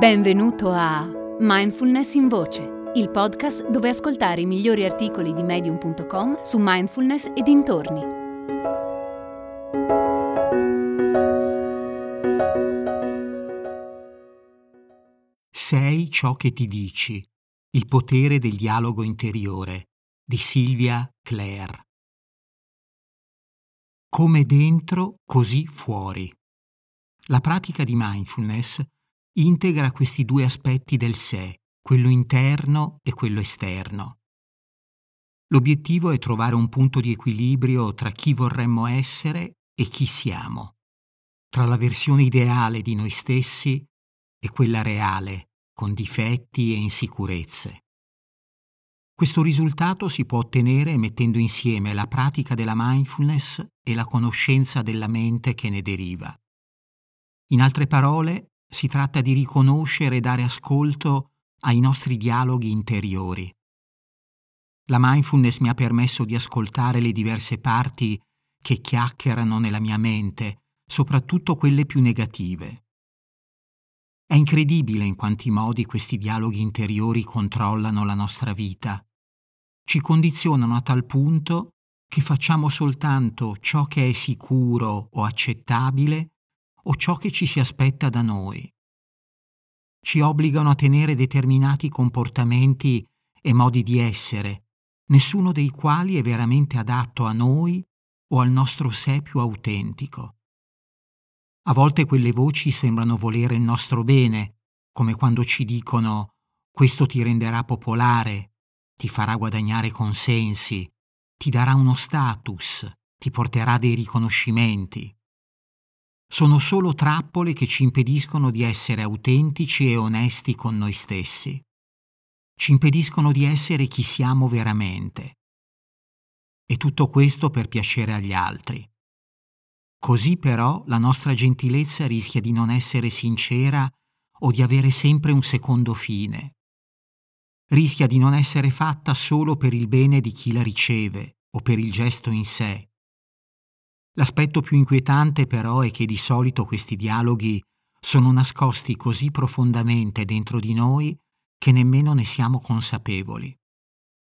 Benvenuto a Mindfulness in Voce, il podcast dove ascoltare i migliori articoli di medium.com su mindfulness e dintorni. Sei ciò che ti dici. Il potere del dialogo interiore di Silvia Clare. Come dentro, così fuori. La pratica di mindfulness integra questi due aspetti del sé, quello interno e quello esterno. L'obiettivo è trovare un punto di equilibrio tra chi vorremmo essere e chi siamo, tra la versione ideale di noi stessi e quella reale, con difetti e insicurezze. Questo risultato si può ottenere mettendo insieme la pratica della mindfulness e la conoscenza della mente che ne deriva. In altre parole, si tratta di riconoscere e dare ascolto ai nostri dialoghi interiori. La mindfulness mi ha permesso di ascoltare le diverse parti che chiacchierano nella mia mente, soprattutto quelle più negative. È incredibile in quanti modi questi dialoghi interiori controllano la nostra vita. Ci condizionano a tal punto che facciamo soltanto ciò che è sicuro o accettabile o ciò che ci si aspetta da noi. Ci obbligano a tenere determinati comportamenti e modi di essere, nessuno dei quali è veramente adatto a noi o al nostro sé più autentico. A volte quelle voci sembrano volere il nostro bene, come quando ci dicono questo ti renderà popolare, ti farà guadagnare consensi, ti darà uno status, ti porterà dei riconoscimenti sono solo trappole che ci impediscono di essere autentici e onesti con noi stessi. Ci impediscono di essere chi siamo veramente. E tutto questo per piacere agli altri. Così però la nostra gentilezza rischia di non essere sincera o di avere sempre un secondo fine. Rischia di non essere fatta solo per il bene di chi la riceve o per il gesto in sé, L'aspetto più inquietante però è che di solito questi dialoghi sono nascosti così profondamente dentro di noi che nemmeno ne siamo consapevoli.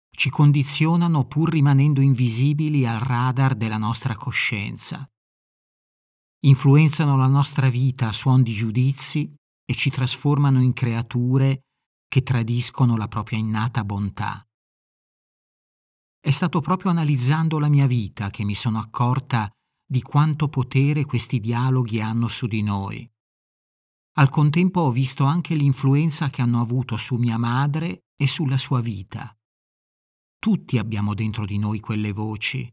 Ci condizionano pur rimanendo invisibili al radar della nostra coscienza. Influenzano la nostra vita a suon di giudizi e ci trasformano in creature che tradiscono la propria innata bontà. È stato proprio analizzando la mia vita che mi sono accorta di quanto potere questi dialoghi hanno su di noi. Al contempo ho visto anche l'influenza che hanno avuto su mia madre e sulla sua vita. Tutti abbiamo dentro di noi quelle voci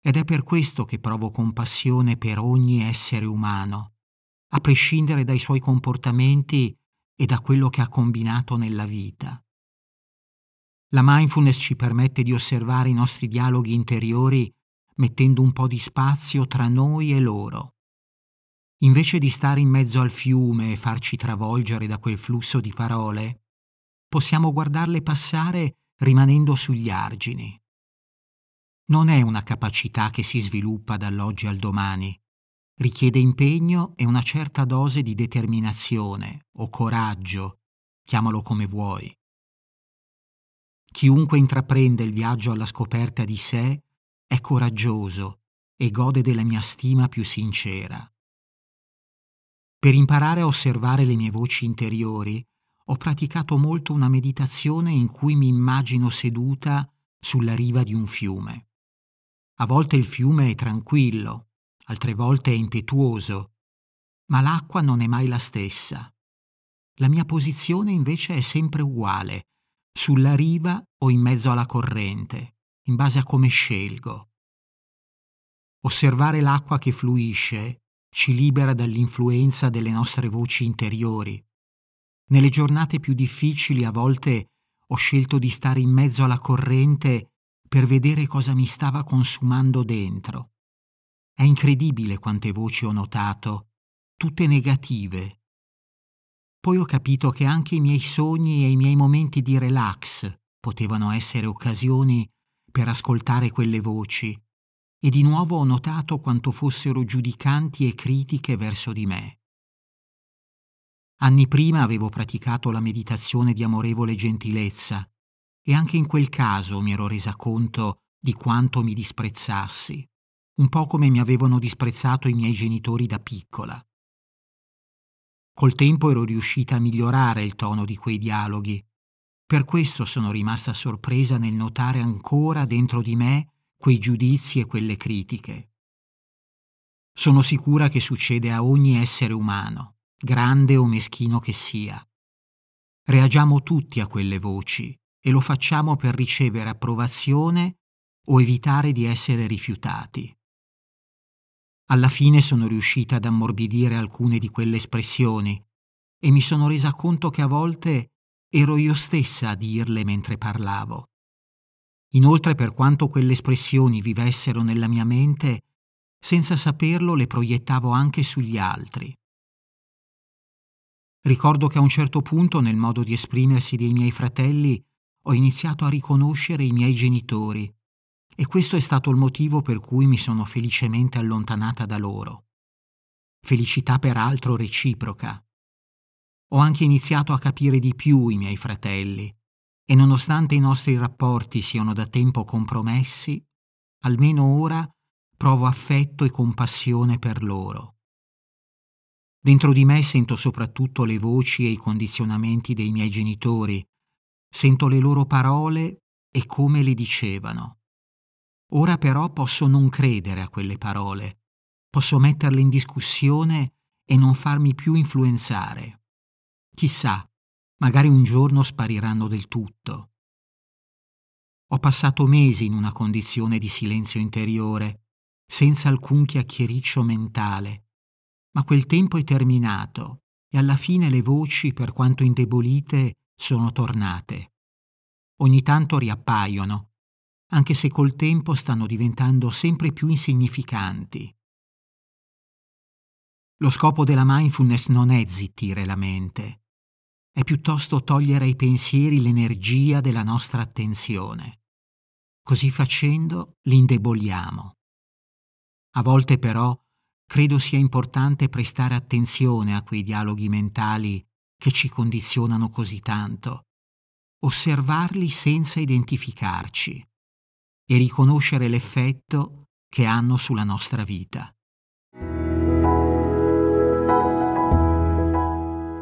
ed è per questo che provo compassione per ogni essere umano, a prescindere dai suoi comportamenti e da quello che ha combinato nella vita. La mindfulness ci permette di osservare i nostri dialoghi interiori mettendo un po' di spazio tra noi e loro. Invece di stare in mezzo al fiume e farci travolgere da quel flusso di parole, possiamo guardarle passare rimanendo sugli argini. Non è una capacità che si sviluppa dall'oggi al domani, richiede impegno e una certa dose di determinazione o coraggio, chiamalo come vuoi. Chiunque intraprende il viaggio alla scoperta di sé è coraggioso e gode della mia stima più sincera. Per imparare a osservare le mie voci interiori, ho praticato molto una meditazione in cui mi immagino seduta sulla riva di un fiume. A volte il fiume è tranquillo, altre volte è impetuoso, ma l'acqua non è mai la stessa. La mia posizione invece è sempre uguale, sulla riva o in mezzo alla corrente in base a come scelgo. Osservare l'acqua che fluisce ci libera dall'influenza delle nostre voci interiori. Nelle giornate più difficili a volte ho scelto di stare in mezzo alla corrente per vedere cosa mi stava consumando dentro. È incredibile quante voci ho notato, tutte negative. Poi ho capito che anche i miei sogni e i miei momenti di relax potevano essere occasioni per ascoltare quelle voci e di nuovo ho notato quanto fossero giudicanti e critiche verso di me. Anni prima avevo praticato la meditazione di amorevole gentilezza e anche in quel caso mi ero resa conto di quanto mi disprezzassi, un po' come mi avevano disprezzato i miei genitori da piccola. Col tempo ero riuscita a migliorare il tono di quei dialoghi. Per questo sono rimasta sorpresa nel notare ancora dentro di me quei giudizi e quelle critiche. Sono sicura che succede a ogni essere umano grande o meschino che sia. Reagiamo tutti a quelle voci e lo facciamo per ricevere approvazione o evitare di essere rifiutati. Alla fine sono riuscita ad ammorbidire alcune di quelle espressioni e mi sono resa conto che a volte ero io stessa a dirle mentre parlavo. Inoltre, per quanto quelle espressioni vivessero nella mia mente, senza saperlo le proiettavo anche sugli altri. Ricordo che a un certo punto, nel modo di esprimersi dei miei fratelli, ho iniziato a riconoscere i miei genitori e questo è stato il motivo per cui mi sono felicemente allontanata da loro. Felicità peraltro reciproca. Ho anche iniziato a capire di più i miei fratelli e nonostante i nostri rapporti siano da tempo compromessi, almeno ora provo affetto e compassione per loro. Dentro di me sento soprattutto le voci e i condizionamenti dei miei genitori, sento le loro parole e come le dicevano. Ora però posso non credere a quelle parole, posso metterle in discussione e non farmi più influenzare. Chissà, magari un giorno spariranno del tutto. Ho passato mesi in una condizione di silenzio interiore, senza alcun chiacchiericcio mentale, ma quel tempo è terminato e alla fine le voci, per quanto indebolite, sono tornate. Ogni tanto riappaiono, anche se col tempo stanno diventando sempre più insignificanti. Lo scopo della mindfulness non è zittire la mente, è piuttosto togliere ai pensieri l'energia della nostra attenzione. Così facendo li indeboliamo. A volte però credo sia importante prestare attenzione a quei dialoghi mentali che ci condizionano così tanto, osservarli senza identificarci e riconoscere l'effetto che hanno sulla nostra vita.